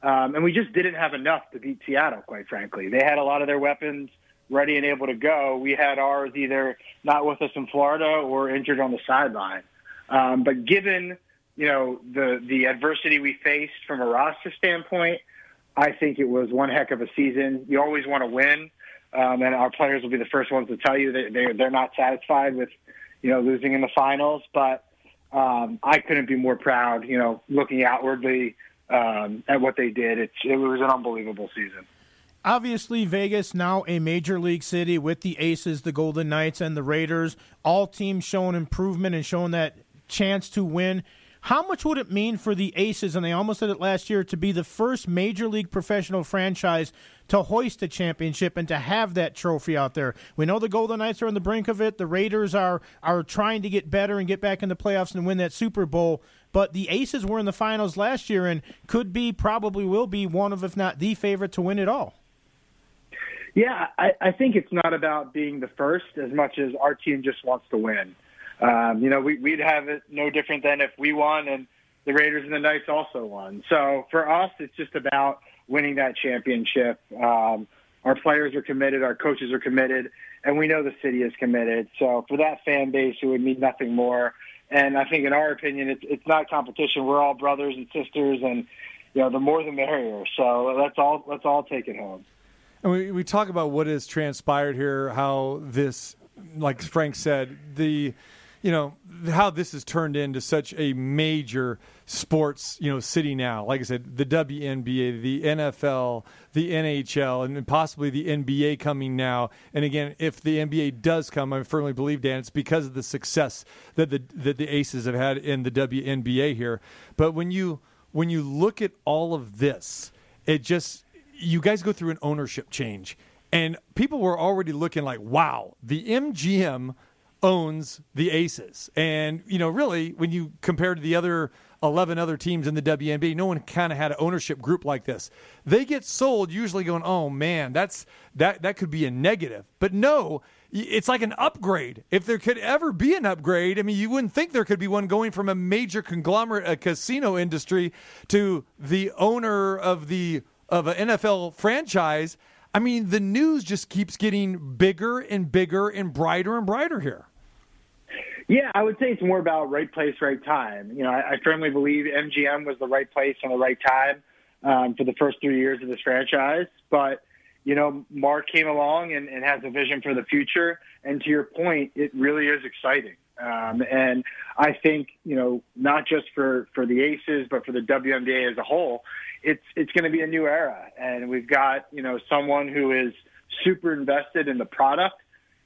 Um, and we just didn't have enough to beat Seattle, quite frankly. They had a lot of their weapons ready and able to go. We had ours either not with us in Florida or injured on the sideline. Um, but given you know, the the adversity we faced from a roster standpoint, I think it was one heck of a season. You always want to win, um, and our players will be the first ones to tell you that they're they're not satisfied with, you know, losing in the finals. But um, I couldn't be more proud. You know, looking outwardly um, at what they did, it's it was an unbelievable season. Obviously, Vegas now a major league city with the Aces, the Golden Knights, and the Raiders. All teams showing improvement and showing that chance to win. How much would it mean for the Aces, and they almost did it last year, to be the first major league professional franchise to hoist a championship and to have that trophy out there? We know the Golden Knights are on the brink of it. The Raiders are are trying to get better and get back in the playoffs and win that Super Bowl. But the Aces were in the finals last year and could be, probably will be, one of, if not the favorite to win it all. Yeah, I, I think it's not about being the first as much as our team just wants to win. Um, you know, we, we'd have it no different than if we won and the Raiders and the Knights also won. So for us, it's just about winning that championship. Um, our players are committed, our coaches are committed, and we know the city is committed. So for that fan base, it would mean nothing more. And I think, in our opinion, it's it's not competition. We're all brothers and sisters, and you know, the more the merrier. So let's all let's all take it home. And we, we talk about what has transpired here, how this, like Frank said, the, you know, how this has turned into such a major sports, you know, city now. Like I said, the WNBA, the NFL, the NHL, and possibly the NBA coming now. And again, if the NBA does come, I firmly believe, Dan, it's because of the success that the that the Aces have had in the WNBA here. But when you when you look at all of this, it just you guys go through an ownership change, and people were already looking like, wow, the MGM owns the Aces, and you know, really, when you compare to the other. 11 other teams in the WNBA. No one kind of had an ownership group like this. They get sold usually going, "Oh man, that's that that could be a negative." But no, it's like an upgrade. If there could ever be an upgrade, I mean, you wouldn't think there could be one going from a major conglomerate, a casino industry, to the owner of the of an NFL franchise, I mean, the news just keeps getting bigger and bigger and brighter and brighter here. Yeah, I would say it's more about right place, right time. You know, I, I firmly believe MGM was the right place and the right time um, for the first three years of this franchise. But, you know, Mark came along and, and has a vision for the future. And to your point, it really is exciting. Um, and I think, you know, not just for, for the Aces, but for the WNBA as a whole, it's it's going to be a new era, and we've got you know someone who is super invested in the product,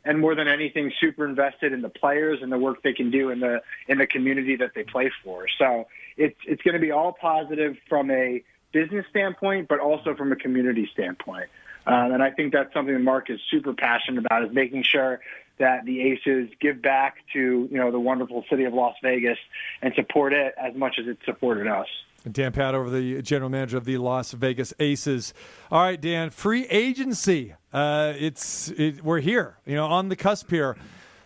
and more than anything, super invested in the players and the work they can do in the in the community that they play for. So it's it's going to be all positive from a business standpoint, but also from a community standpoint. Um, and I think that's something that Mark is super passionate about is making sure that the Aces give back to you know the wonderful city of Las Vegas and support it as much as it supported us. Dan Padover the general manager of the Las Vegas Aces. All right, Dan, free agency. Uh, it's it, we're here, you know, on the cusp here.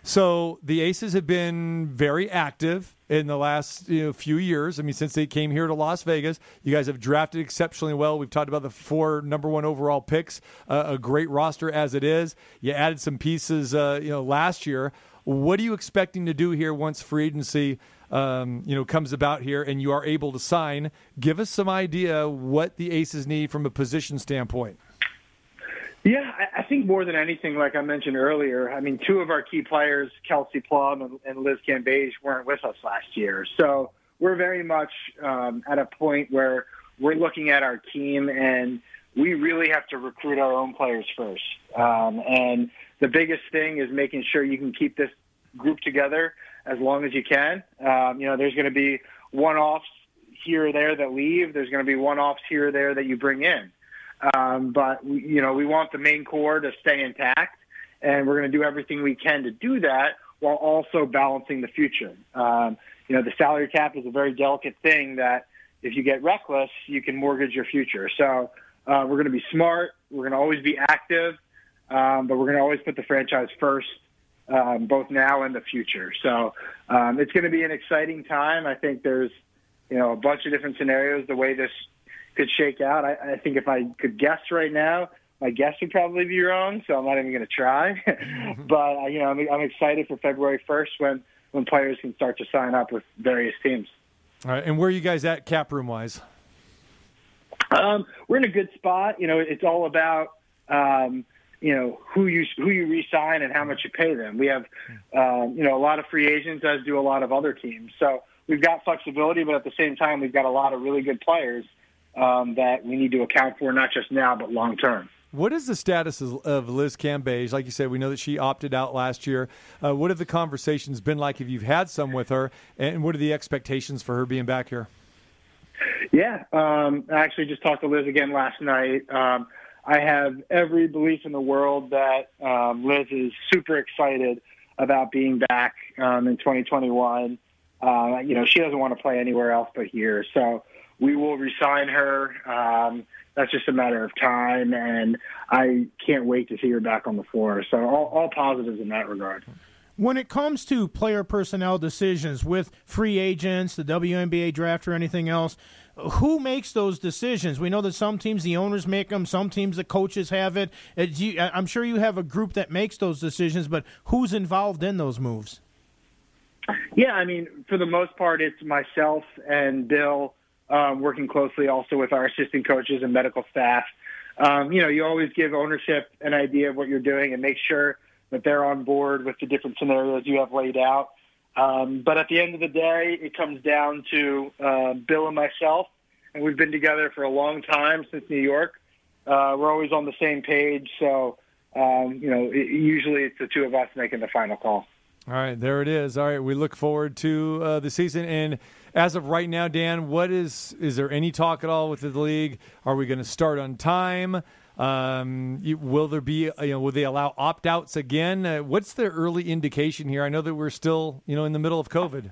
So the Aces have been very active in the last you know, few years. I mean, since they came here to Las Vegas, you guys have drafted exceptionally well. We've talked about the four number one overall picks, uh, a great roster as it is. You added some pieces, uh, you know, last year. What are you expecting to do here once free agency um, you know, comes about here and you are able to sign. Give us some idea what the Aces need from a position standpoint. Yeah, I think more than anything, like I mentioned earlier, I mean, two of our key players, Kelsey Plum and, Liz Cambage, weren't with us last year. So we're very much um, at a point where we're looking at our team and we really have to recruit our own players first. Um, and the biggest thing is making sure you can keep this group together as long as you can. Um, you know, there's going to be one-offs here or there that leave. There's going to be one-offs here or there that you bring in. Um, but you know, we want the main core to stay intact, and we're going to do everything we can to do that while also balancing the future. Um, you know, the salary cap is a very delicate thing that if you get reckless, you can mortgage your future. So uh, we're going to be smart. We're going to always be active, um, but we're going to always put the franchise first um, both now and the future. So um, it's going to be an exciting time. I think there's, you know, a bunch of different scenarios the way this could shake out. I, I think if I could guess right now, my guess would probably be wrong. So I'm not even going to try. but uh, you know, I'm, I'm excited for February 1st when when players can start to sign up with various teams. All right, and where are you guys at cap room wise? Um, we're in a good spot. You know, it's all about um, you know who you who you re-sign and how much you pay them. We have um, you know a lot of free agents, as do a lot of other teams. So we've got flexibility, but at the same time, we've got a lot of really good players um, that we need to account for, not just now but long term. What is the status of, Liz Cambage? Like you said, we know that she opted out last year. Uh, what have the conversations been like if you've had some with her, and what are the expectations for her being back here? Yeah, um, I actually just talked to Liz again last night. Um, I have every belief in the world that um, Liz is super excited about being back um, in 2021. Uh, you know, she doesn't want to play anywhere else but here, so we will resign her. Um, that's just a matter of time, and I can't wait to see her back on the floor. So all, all positives in that regard. When it comes to player personnel decisions with free agents, the WNBA draft, or anything else, who makes those decisions? We know that some teams, the owners make them, some teams, the coaches have it. Uh, I'm sure you have a group that makes those decisions, but who's involved in those moves? Yeah, I mean, for the most part, it's myself and Bill um, working closely also with our assistant coaches and medical staff. Um, you know, you always give ownership an idea of what you're doing and make sure that they're on board with the different scenarios you have laid out. Um, but at the end of the day, it comes down to uh, Bill and myself, and we've been together for a long time since New York. Uh, we're always on the same page, so um, you know, it, usually it's the two of us making the final call. All right, there it is. All right, we look forward to uh, the season. And as of right now, Dan, what is is there any talk at all with the league? Are we going to start on time? Um, will there be, you know, will they allow opt outs again? Uh, what's the early indication here? I know that we're still, you know, in the middle of COVID.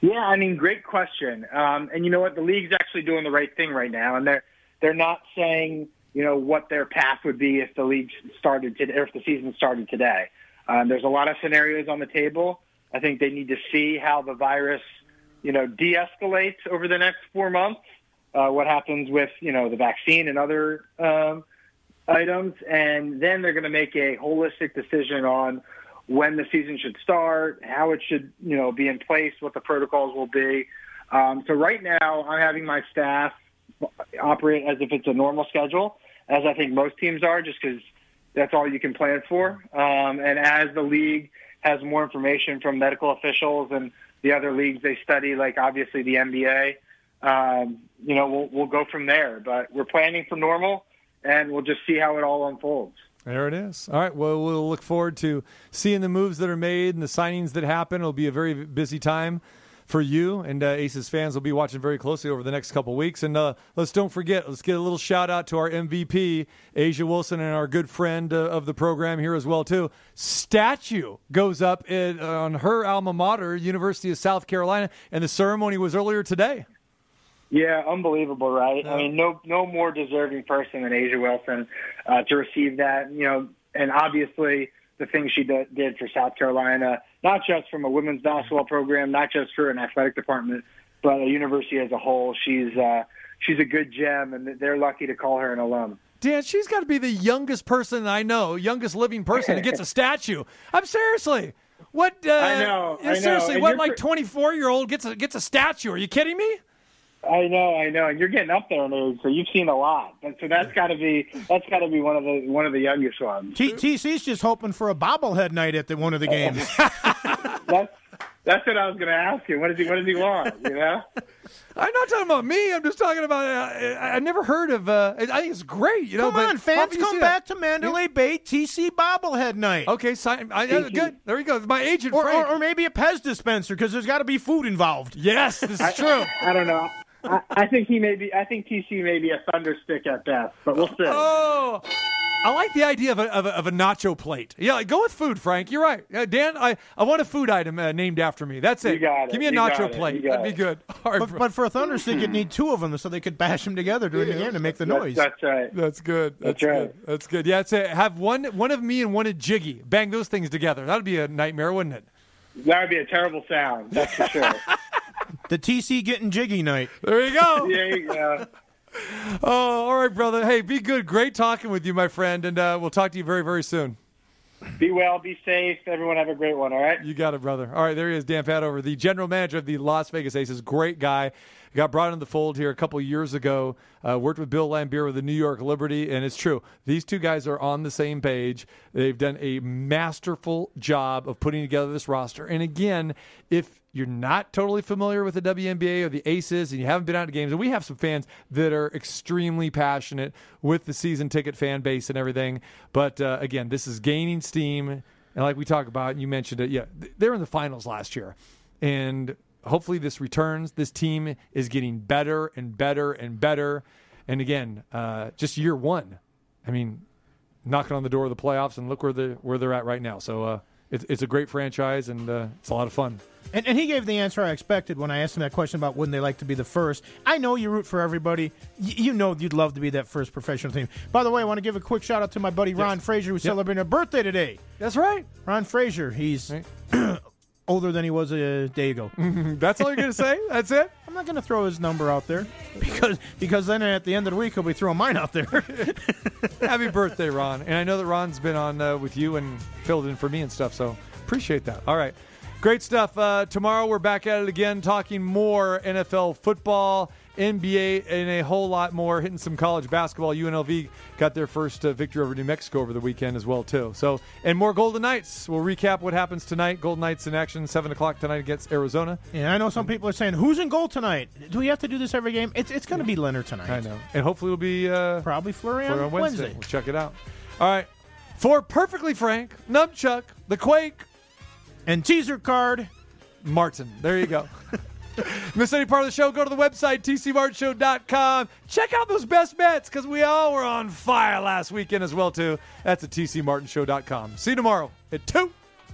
Yeah, I mean, great question. Um, and you know what? The league's actually doing the right thing right now, and they're they're not saying you know what their path would be if the league started today, if the season started today. Um, there's a lot of scenarios on the table. I think they need to see how the virus, you know, de-escalates over the next four months uh, what happens with you know the vaccine and other um, items, and then they're going to make a holistic decision on when the season should start, how it should you know be in place, what the protocols will be. Um, so right now, I'm having my staff operate as if it's a normal schedule, as I think most teams are, just because that's all you can plan for. Um, and as the league has more information from medical officials and the other leagues they study, like obviously the NBA, um, you know, we'll we'll go from there. But we're planning for normal, and we'll just see how it all unfolds. There it is. All right. Well, we'll look forward to seeing the moves that are made and the signings that happen. It'll be a very busy time for you and uh, Aces fans will be watching very closely over the next couple weeks. And uh, let's don't forget, let's get a little shout out to our MVP, A'ja Wilson, and our good friend uh, of the program here as well too. Statue goes up in, on her alma mater, University of South Carolina, and the ceremony was earlier today. Yeah, unbelievable, right? I mean, no no more deserving person than A'ja Wilson uh, to receive that. You know, and obviously the things she did, did for South Carolina, not just from a women's basketball program, not just for an athletic department, but a university as a whole. She's uh, she's a good gem, and they're lucky to call her an alum. Dan, she's got to be the youngest person I know, youngest living person who gets a statue. I'm seriously. What? Uh, I know. I know. Seriously, And what like 24 year old gets a gets a statue? Are you kidding me? I know, I know, and you're getting up there in age, so you've seen a lot. But so that's got to be that's got to be one of the one of the youngest ones. T- TC's just hoping for a bobblehead night at the, one of the games. That's that's what I was going to ask you. What does he What does he want? You know? I'm not talking about me. I'm just talking about. Uh, I I never heard of. Uh, I think it's great. You know, Come on, fans, how do you come back that? to Mandalay Bay TC bobblehead night. Okay, sign. I, uh, good. There you go. My agent Or, Frank. or, or maybe a Pez dispenser because there's got to be food involved. yes, this is true. I don't know. I, I think he may be. I think TC may be a thunderstick at best, but we'll see. Oh, I like the idea of a, of a, of a nacho plate. Yeah, like, go with food, Frank. You're right. Uh, Dan, I, I want a food item uh, named after me. That's it. You got it. Give me a You nacho plate. That'd be good. All right, But, but for a thunderstick, you'd need two of them so they could bash them together during the game to make the That's, noise. that's right. That's good. That's, That's right. good. That's good. Yeah, it's a, have one one of me and one of Jiggy. Bang those things together. That'd be a nightmare, wouldn't it? That would be a terrible sound. That's for sure. The TC getting jiggy night. There you go. there you go. Oh, all right, brother. Hey, be good. Great talking with you, my friend, and uh, we'll talk to you very, very soon. Be well. Be safe. Everyone have a great one. All right. You got it, brother. All right, there he is, Dan Padover, the general manager of the Las Vegas Aces. Great guy. Got brought into the fold here a couple years ago. Uh, worked with Bill Laimbeer with the New York Liberty, and it's true. These two guys are on the same page. They've done a masterful job of putting together this roster. And again, if you're not totally familiar with the WNBA or the Aces and you haven't been out to games, and we have some fans that are extremely passionate with the season ticket fan base and everything. But uh, again, this is gaining steam. And like we talk about, and you mentioned it, yeah, they're in the finals last year. And hopefully this returns. This team is getting better and better and better. And again, uh, just year one. I mean, knocking on the door of the playoffs, and look where they where they're at right now. So uh, it's it's a great franchise, and uh, it's a lot of fun. And, and he gave the answer I expected when I asked him that question about wouldn't they like to be the first. I know you root for everybody. Y- you know you'd love to be that first professional team. By the way, I want to give a quick shout out to my buddy Ron Frazier, who's celebrating a birthday today. That's right. Ron Frazier. He's older than he was a day ago. That's all you're gonna say? That's it? I'm not going to throw his number out there because because then at the end of the week he'll be throwing mine out there. Happy birthday, Ron! And I know that Ron's been on uh, with you and filled in for me and stuff. So appreciate that. All right, great stuff. Uh, tomorrow we're back at it again, talking more NFL football, NBA, and a whole lot more. Hitting some college basketball. UNLV got their first uh, victory over New Mexico over the weekend as well too. So and more Golden Knights. We'll recap what happens tonight. Golden Knights in action, seven o'clock tonight against Arizona. yeah, I know some people are saying, "Who's in goal tonight?" Do we have to do this every game? It's it's going to be Lehner tonight. I know, and hopefully we'll be uh, Probably Fleury on, on Wednesday. Wednesday. We'll check it out. All right. For Perfectly Frank, Nubchuck, The Quake, And teaser card. Martin. There you go. Miss any part of the show, go to the website, tcmartinshow.com. Check out those best bets because we all were on fire last weekend as well, too. That's at tcmartinshow.com. See you tomorrow at 2.